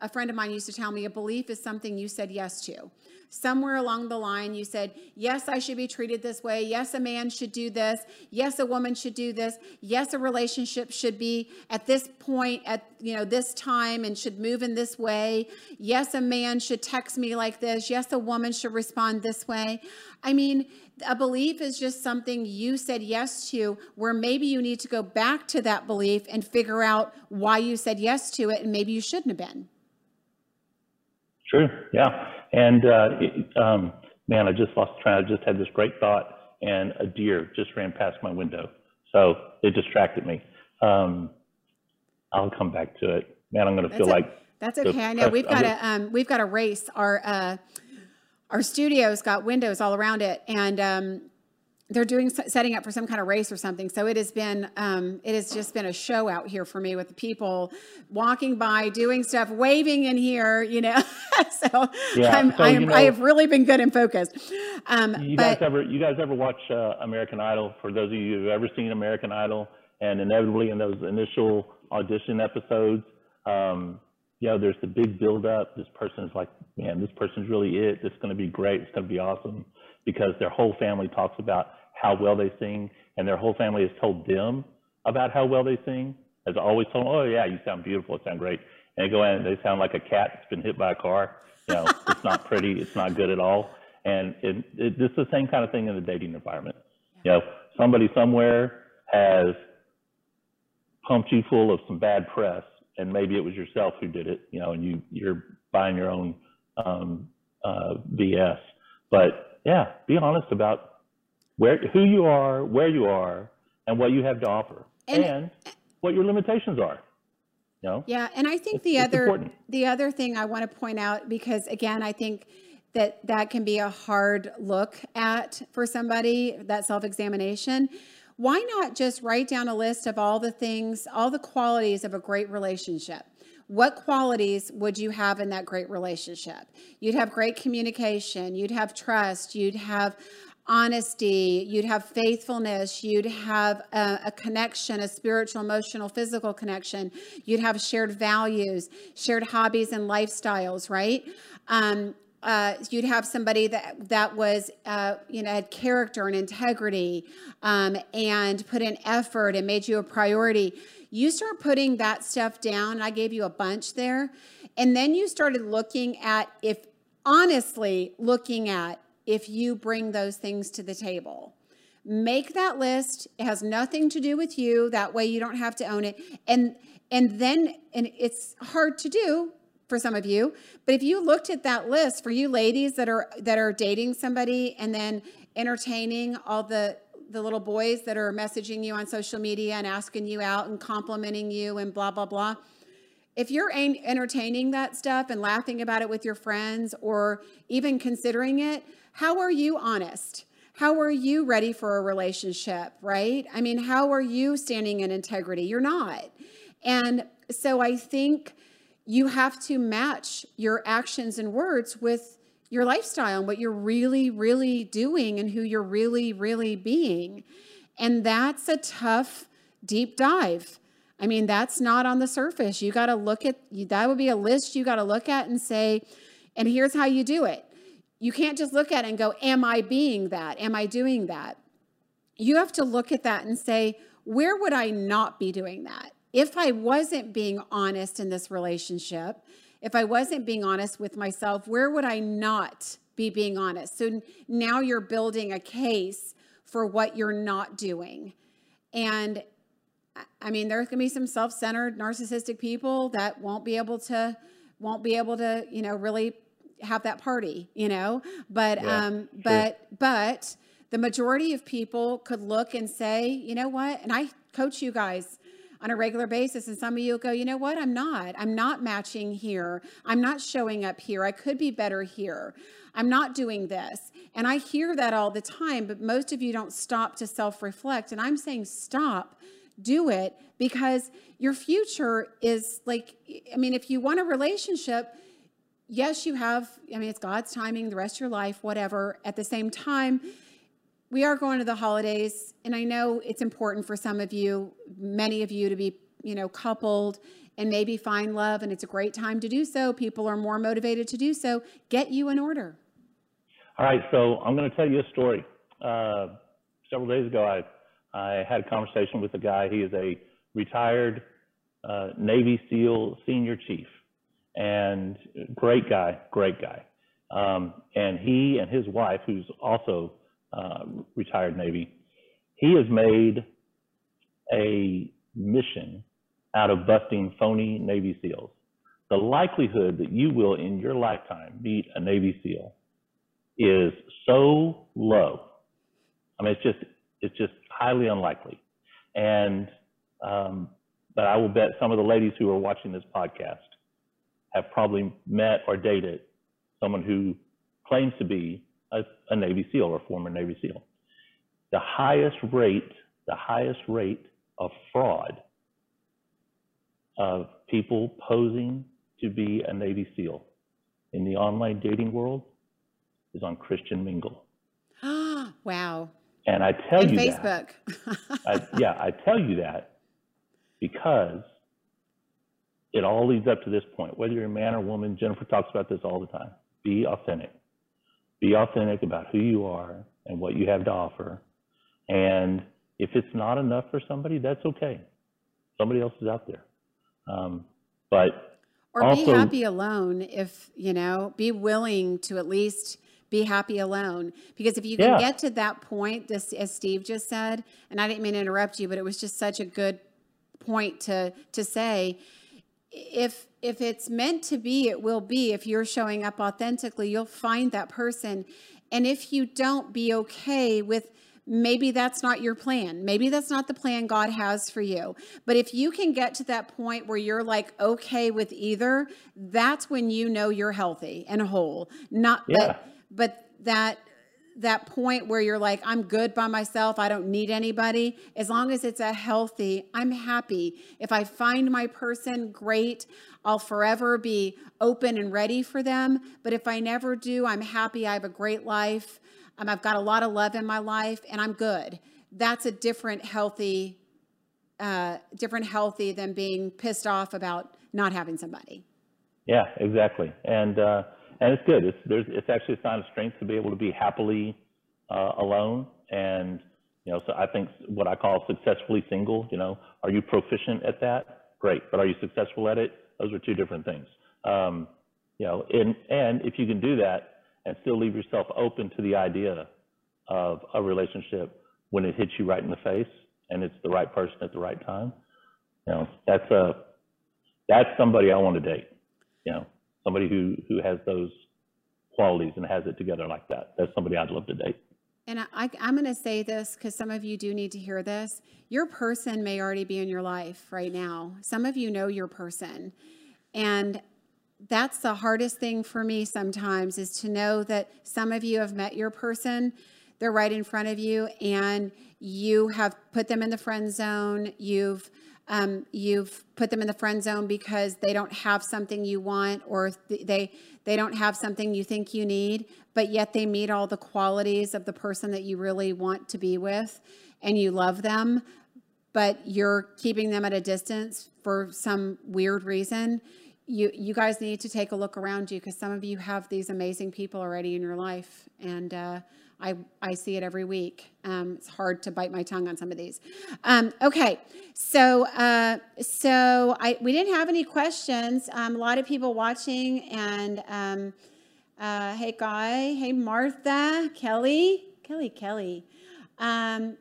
a friend of mine used to tell me a belief is something you said yes to somewhere along the line you said, Yes, I should be treated this way. Yes, a man should do this. Yes, a woman should do this. Yes, a relationship should be at this point at you know this time and should move in this way. Yes, a man should text me like this. Yes, a woman should respond this way. I mean, a belief is just something you said yes to, where maybe you need to go back to that belief and figure out why you said yes to it, and maybe you shouldn't have been. True. Yeah. And uh, it, um, man, I just lost track. I just had this great thought, and a deer just ran past my window, so it distracted me. Um, I'll come back to it. Man, I'm going to feel a, like that's okay. I know we've got a um, we've got a race. Our uh, our studio's got windows all around it, and um, they're doing setting up for some kind of race or something. So it has been um, it has just been a show out here for me with the people walking by, doing stuff, waving in here. You know, so, yeah, I'm, so, I'm, you know, I have really been good and focused. Um, you but, guys ever you guys ever watch uh, American Idol? For those of you who've ever seen American Idol, and inevitably in those initial audition episodes. Um, you know, there's the big build up. This person is like, man, this person's really it. It's going to be great. It's going to be awesome because their whole family talks about how well they sing, and their whole family has told them about how well they sing. Has always told them, "Oh yeah, you sound beautiful. It sound great." And they go in and they sound like a cat that's been hit by a car. You know, it's not pretty. It's not good at all. And it, it, it's the same kind of thing in the dating environment. You know, somebody somewhere has pumped you full of some bad press, and maybe it was yourself who did it. You know, and you you're buying your own um, uh, BS. But yeah, be honest about where who you are, where you are, and what you have to offer, and, and what your limitations are. You know? Yeah, and I think it's, the other important. the other thing I want to point out because again, I think that that can be a hard look at for somebody, that self examination. Why not just write down a list of all the things, all the qualities of a great relationship? What qualities would you have in that great relationship? You'd have great communication, you'd have trust, you'd have honesty, you'd have faithfulness, you'd have a, a, connection, a spiritual, emotional, physical connection, you'd have shared values, shared hobbies and lifestyles, right? Um, uh, you'd have somebody that that was uh, you know had character and integrity um, and put in effort and made you a priority you start putting that stuff down i gave you a bunch there and then you started looking at if honestly looking at if you bring those things to the table make that list it has nothing to do with you that way you don't have to own it and and then and it's hard to do for some of you. But if you looked at that list for you ladies that are that are dating somebody and then entertaining all the the little boys that are messaging you on social media and asking you out and complimenting you and blah blah blah. If you're entertaining that stuff and laughing about it with your friends or even considering it, how are you honest? How are you ready for a relationship, right? I mean, how are you standing in integrity? You're not. And so I think you have to match your actions and words with your lifestyle and what you're really, really doing and who you're really, really being. And that's a tough, deep dive. I mean, that's not on the surface. You got to look at that, would be a list you got to look at and say, and here's how you do it. You can't just look at it and go, Am I being that? Am I doing that? You have to look at that and say, Where would I not be doing that? if I wasn't being honest in this relationship, if I wasn't being honest with myself, where would I not be being honest? So now you're building a case for what you're not doing. And I mean, there's to be some self-centered, narcissistic people that won't be able to won't be able to, you know, really have that party, you know. But yeah, um but sure. but the majority of people could look and say, you know what? And I coach you guys on a regular basis. And some of you go, you know what? I'm not. I'm not matching here. I'm not showing up here. I could be better here. I'm not doing this. And I hear that all the time, but most of you don't stop to self reflect. And I'm saying, stop, do it, because your future is like, I mean, if you want a relationship, yes, you have, I mean, it's God's timing, the rest of your life, whatever. At the same time, we are going to the holidays, and I know it's important for some of you, many of you, to be, you know, coupled and maybe find love, and it's a great time to do so. People are more motivated to do so. Get you in order. All right, so I'm going to tell you a story. Uh, several days ago, I I had a conversation with a guy. He is a retired uh, Navy SEAL senior chief, and great guy, great guy. Um, and he and his wife, who's also uh, retired Navy, he has made a mission out of busting phony Navy SEALs. The likelihood that you will in your lifetime meet a Navy SEAL is so low. I mean, it's just it's just highly unlikely. And um, but I will bet some of the ladies who are watching this podcast have probably met or dated someone who claims to be a, a Navy SEAL or former Navy SEAL. The highest rate, the highest rate of fraud of people posing to be a Navy SEAL in the online dating world is on Christian Mingle. wow. And I tell and you Facebook. that. I, yeah, I tell you that because it all leads up to this point. Whether you're a man or woman, Jennifer talks about this all the time. Be authentic be authentic about who you are and what you have to offer. And if it's not enough for somebody, that's okay. Somebody else is out there. Um, but or also, be happy alone if you know be willing to at least be happy alone because if you can yeah. get to that point this as steve just said and i didn't mean to interrupt you but it was just such a good point to to say if if it's meant to be it will be if you're showing up authentically you'll find that person and if you don't be okay with maybe that's not your plan. Maybe that's not the plan God has for you. But if you can get to that point where you're like okay with either, that's when you know you're healthy and whole. Not Yeah. but but that that point where you're like I'm good by myself, I don't need anybody. As long as it's a healthy, I'm happy. If I find my person, great. I'll forever be open and ready for them. But if I never do, I'm happy. I have a great life. Um, I've got a lot of love in my life and I'm good. That's a different healthy, uh, different healthy than being pissed off about not having somebody. Yeah, exactly. And uh, and it's good. It's there's it's actually a sign of strength to be able to be happily uh, alone. And you know, so I think what I call successfully single. You know, are you proficient at that? Great, but are you successful at it? Those are two different things. Um, you know, and and if you can do that and still leave yourself open to the idea of a relationship when it hits you right in the face and it's the right person at the right time, you know, that's a that's somebody I want to date. You know, somebody who who has those qualities and has it together like that. That's somebody I'd love to date. And I, I'm going to say this because some of you do need to hear this. Your person may already be in your life right now. Some of you know your person. And that's the hardest thing for me sometimes is to know that some of you have met your person. They're right in front of you and you have put them in the friend zone. You've um, you've put them in the friend zone because they don't have something you want or th- they they don't have something you think you need but yet they meet all the qualities of the person that you really want to be with and you love them but you're keeping them at a distance for some weird reason. You you guys need to take a look around you because some of you have these amazing people already in your life and uh, I, I see it every week. Um, it's hard to bite my tongue on some of these. Um, okay, so uh, so I we didn't have any questions. Um, a lot of people watching, and um, uh, hey Guy, hey Martha, Kelly, Kelly, Kelly, um,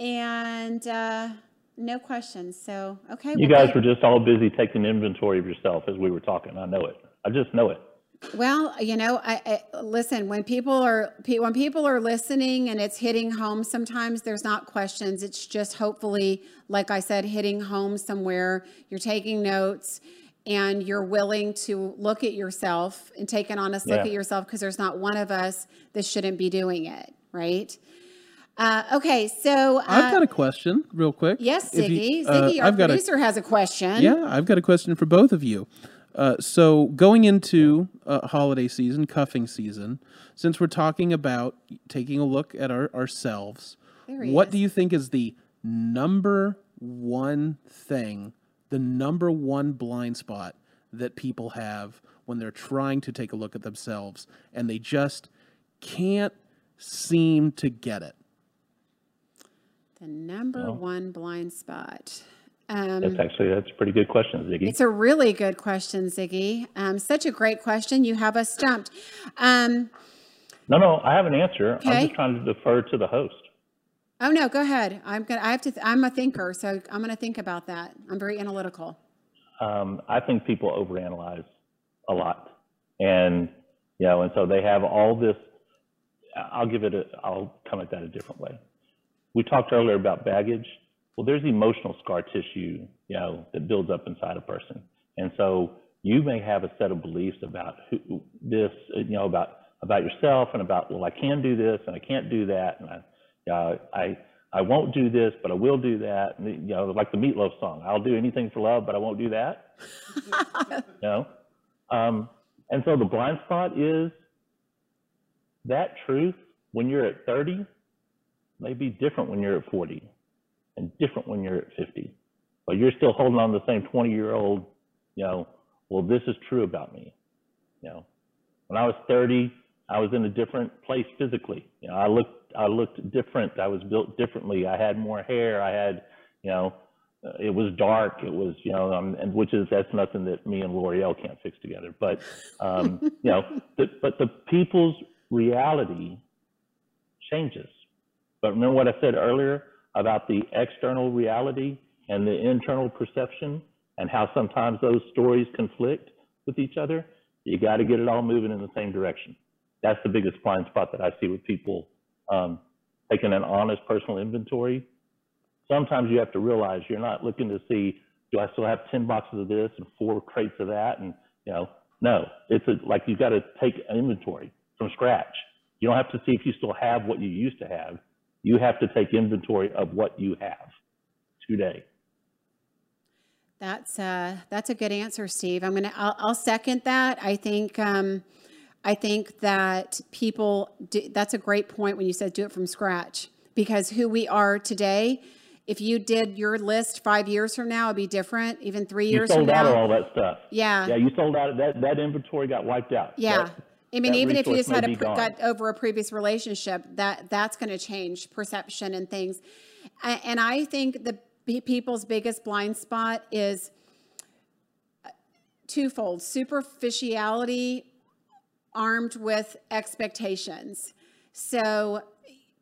and uh, no questions. So okay, You well, guys were just all busy taking inventory of yourself as we were talking. I know it. I just know it. Well, you know, I, I listen when people are pe- when people are listening and it's hitting home. Sometimes there's not questions. It's just hopefully, like I said, hitting home somewhere. You're taking notes and you're willing to look at yourself and take an honest look at yourself because there's not one of us that shouldn't be doing it, right? Uh, okay, so uh, I've got a question, real quick. yes, Ziggy. you- uh, Ziggy, our I've got a producer has a question. yeah, I've got a question for both of you. Uh, so going into uh, holiday season, cuffing season, since we're talking about taking a look at our, ourselves, There he what is. do you think is the number one thing, the number one blind spot that people have when they're trying to take a look at themselves and they just can't seem to get it? The number Well. one blind spot. Um, That's actually that's a pretty good question, Ziggy. It's a really good question, Ziggy. Um, such a great question. You have us stumped. Um, No, no, I have an answer. Okay. I'm just trying to defer to the host. oh no, go ahead. I'm gonna. I have to. I'm a thinker, so I'm gonna think about that. I'm very analytical. um, I think people overanalyze a lot, and you know, and so they have all this. I'll give it a. I'll come at that a different way. We talked earlier about baggage. Well, there's emotional scar tissue, you know, that builds up inside a person, and so you may have a set of beliefs about who, this, you know, about about yourself and about well, I can do this and I can't do that, and I, uh, I I won't do this, but I will do that. And, you know, like the Meatloaf song, I'll do anything for love, but I won't do that. you know, um, and so the blind spot is that truth when you're at 30 may be different when you're at 40 and different when you're at 50. But you're still holding on to the same 20 year old, you know, well, this is true about me. You know, when I was 30, I was in a different place physically. You know, I looked, I looked different. I was built differently. I had more hair. I had, you know, uh, it was dark. It was, you know, um, and which is that's nothing that me and L'Oreal can't fix together. But, um, you know, the, but the people's reality changes. But remember what I said earlier about the external reality and the internal perception and how sometimes those stories conflict with each other? You got to get it all moving in the same direction. That's the biggest blind spot that I see with people um, taking an honest personal inventory, sometimes you have to realize you're not looking to see, do I still have 10 boxes of this and four crates of that? And, you know, no, it's a, like you've got to take an inventory from scratch. You don't have to see if you still have what you used to have. You have to take inventory of what you have today. That's uh, that's a good answer, Steve. I'm gonna I'll, I'll second that. I think um, I think that people do, that's a great point when you said do it from scratch because who we are today. If you did your list five years from now, it'd be different. Even three You years from sold out now, all that stuff. yeah, Yeah, you sold out that. That inventory got wiped out. yeah. That- I mean, even if you just had a be pre- gone. got over a previous relationship, that that's going to change perception and things. And I think the people's biggest blind spot is uh, twofold: superficiality armed with expectations. So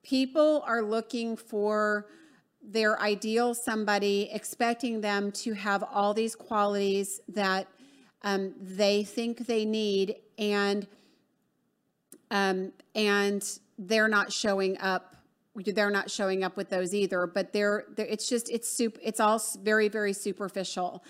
people are looking for their ideal somebody, expecting them to have all these qualities that um, they think they need, and um, and they're not showing up. They're not showing up with those either. But they're, they're it's just it's soup. It's all very very superficial,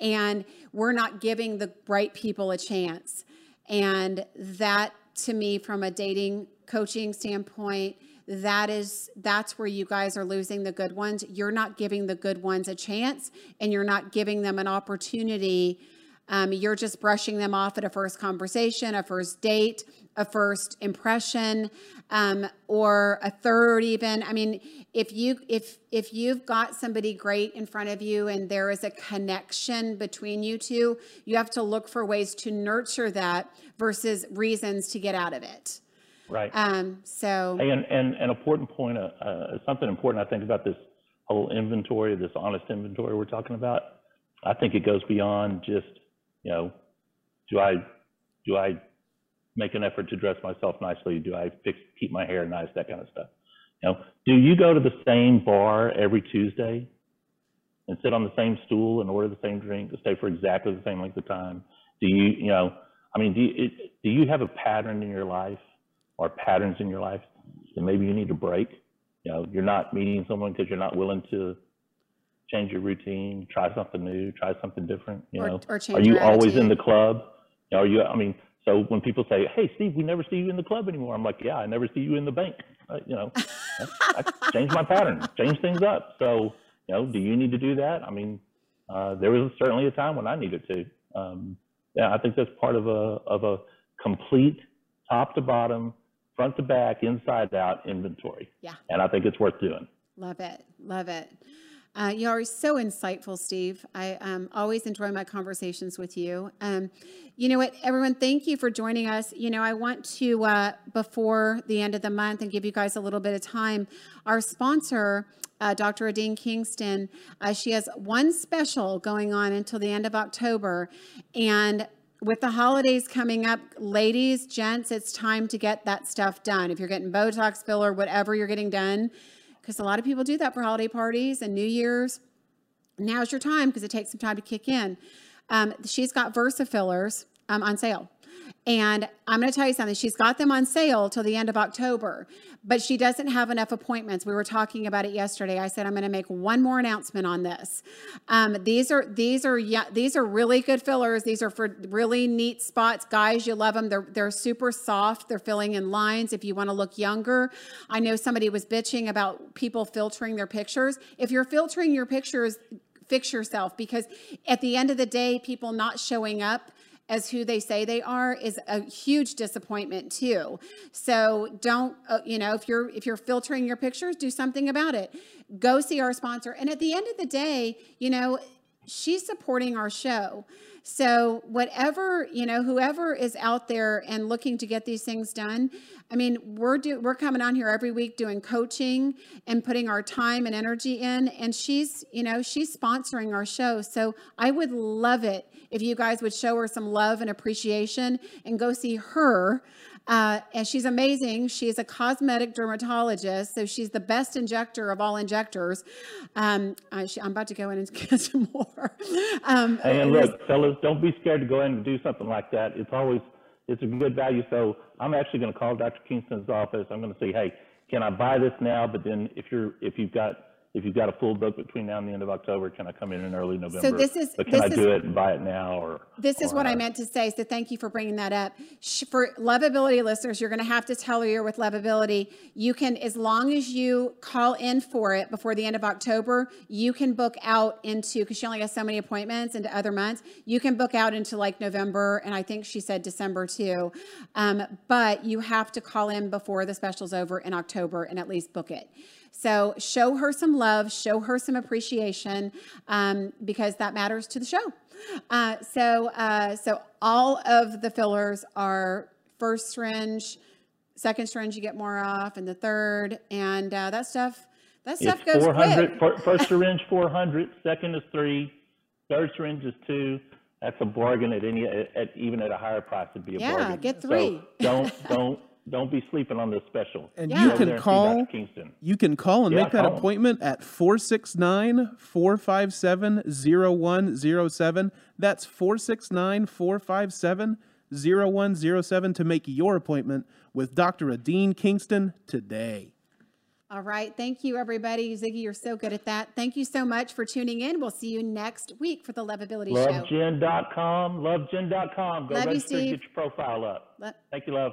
and we're not giving the right people a chance. And that to me, from a dating coaching standpoint, that is that's where you guys are losing the good ones. You're not giving the good ones a chance, and you're not giving them an opportunity. Um, you're just brushing them off at a first conversation, a first date, a first impression, um, or a third even. I mean, if you if if you've got somebody great in front of you and there is a connection between you two, you have to look for ways to nurture that versus reasons to get out of it. Right. Um, so and, and an important point, uh, uh, something important I think about this whole inventory, this honest inventory we're talking about. I think it goes beyond just, you know, do I, do I make an effort to dress myself nicely? Do I fix, keep my hair nice? That kind of stuff. You know, do you go to the same bar every Tuesday and sit on the same stool and order the same drink, to stay for exactly the same length of time? Do you, you know, I mean, do you, it, do you have a pattern in your life or patterns in your life that maybe you need to break? You know, you're not meeting someone because you're not willing to change your routine, try something new, try something different. You Or- know, or are you always in the club? You know, Are you? I mean, so when people say, "Hey, Steve, we never see you in the club anymore," I'm like, "Yeah, I never see you in the bank." Uh, you know, I change my pattern, change things up. So, you know, do you need to do that? I mean, uh, there was certainly a time when I needed to. Um, yeah, I think that's part of a of a complete top to bottom, front to back, inside out inventory. Yeah. And I think it's worth doing. Love it. Love it. Uh, you are so insightful, Steve. I um, always enjoy my conversations with you. Um, you know what, everyone, thank you for joining us. You know, I want to, uh, before the end of the month, and give you guys a little bit of time, our sponsor, uh, Dr. Adine Kingston, uh, she has one special going on until the end of October. And with the holidays coming up, ladies, gents, it's time to get that stuff done. If you're getting Botox filler, whatever you're getting done, because a lot of people do that for holiday parties and New Year's. Now's your time because it takes some time to kick in. Um, she's got Versa fillers um, on sale. And I'm going to tell you something. She's got them on sale till the end of October, but she doesn't have enough appointments. We were talking about it yesterday. I said I'm going to make one more announcement on this. Um, these are these are yeah these are really good fillers. These are for really neat spots, guys. You love them. They're they're super soft. They're filling in lines. If you want to look younger, I know somebody was bitching about people filtering their pictures. If you're filtering your pictures, fix yourself because at the end of the day, people not showing up as who they say they are is a huge disappointment too. So don't uh, you know if you're if you're filtering your pictures, do something about it. Go see our sponsor. And at the end of the day, you know, she's supporting our show. So whatever, you know, whoever is out there and looking to get these things done, I mean, we're do we're coming on here every week doing coaching and putting our time and energy in and she's, you know, she's sponsoring our show. So I would love it if you guys would show her some love and appreciation and go see her. Uh, and she's amazing. She's a cosmetic dermatologist, so she's the best injector of all injectors. Um, I, she, I'm about to go in and get some more. Um, Hey, and look, fellas, don't be scared to go in and do something like that. It's always, it's a good value. So I'm actually going to call Dr. Kingston's office. I'm going to say, hey, can I buy this now? But then if you're if you've got if you've got a full book between now and the end of October, can I come in in early November? this is- but can this I is- do it and buy it now or? This is or, what I meant to say. So thank you for bringing that up. For lovability listeners, you're going to have to tell her you're with lovability. You can, as long as you call in for it before the end of October, you can book out into, because she only has so many appointments into other months, you can book out into like November, and I think she said December too. Um, but you have to call in before the special's over in October and at least book it. So show her some love, show her some appreciation, um, because that matters to the show. Uh, so, uh, so all of the fillers are first syringe, second syringe you get more off, and the third, and uh, that stuff. That stuff It's goes 400, quick. fir- first syringe 400, second is three, third syringe is two. That's a bargain at any, at, at- even at a higher price, it'd be a Yeah, bargain. get So three. don't, don't, don't be sleeping on this special. And Yeah. you can there and see call Kingston. you can call and Yeah, make that call 'em. appointment at 469-457-0107. That's 469-457-0107 to make your appointment with Dr. Adine Kingston today. All right. Thank you, everybody. Ziggy, you're so good at that. Thank you so much for tuning in. We'll see you next week for the Lovability Show. Lovegen.com, lovegen.com. Go Love you, register, Steve. get your profile up. Lo- Thank you, love.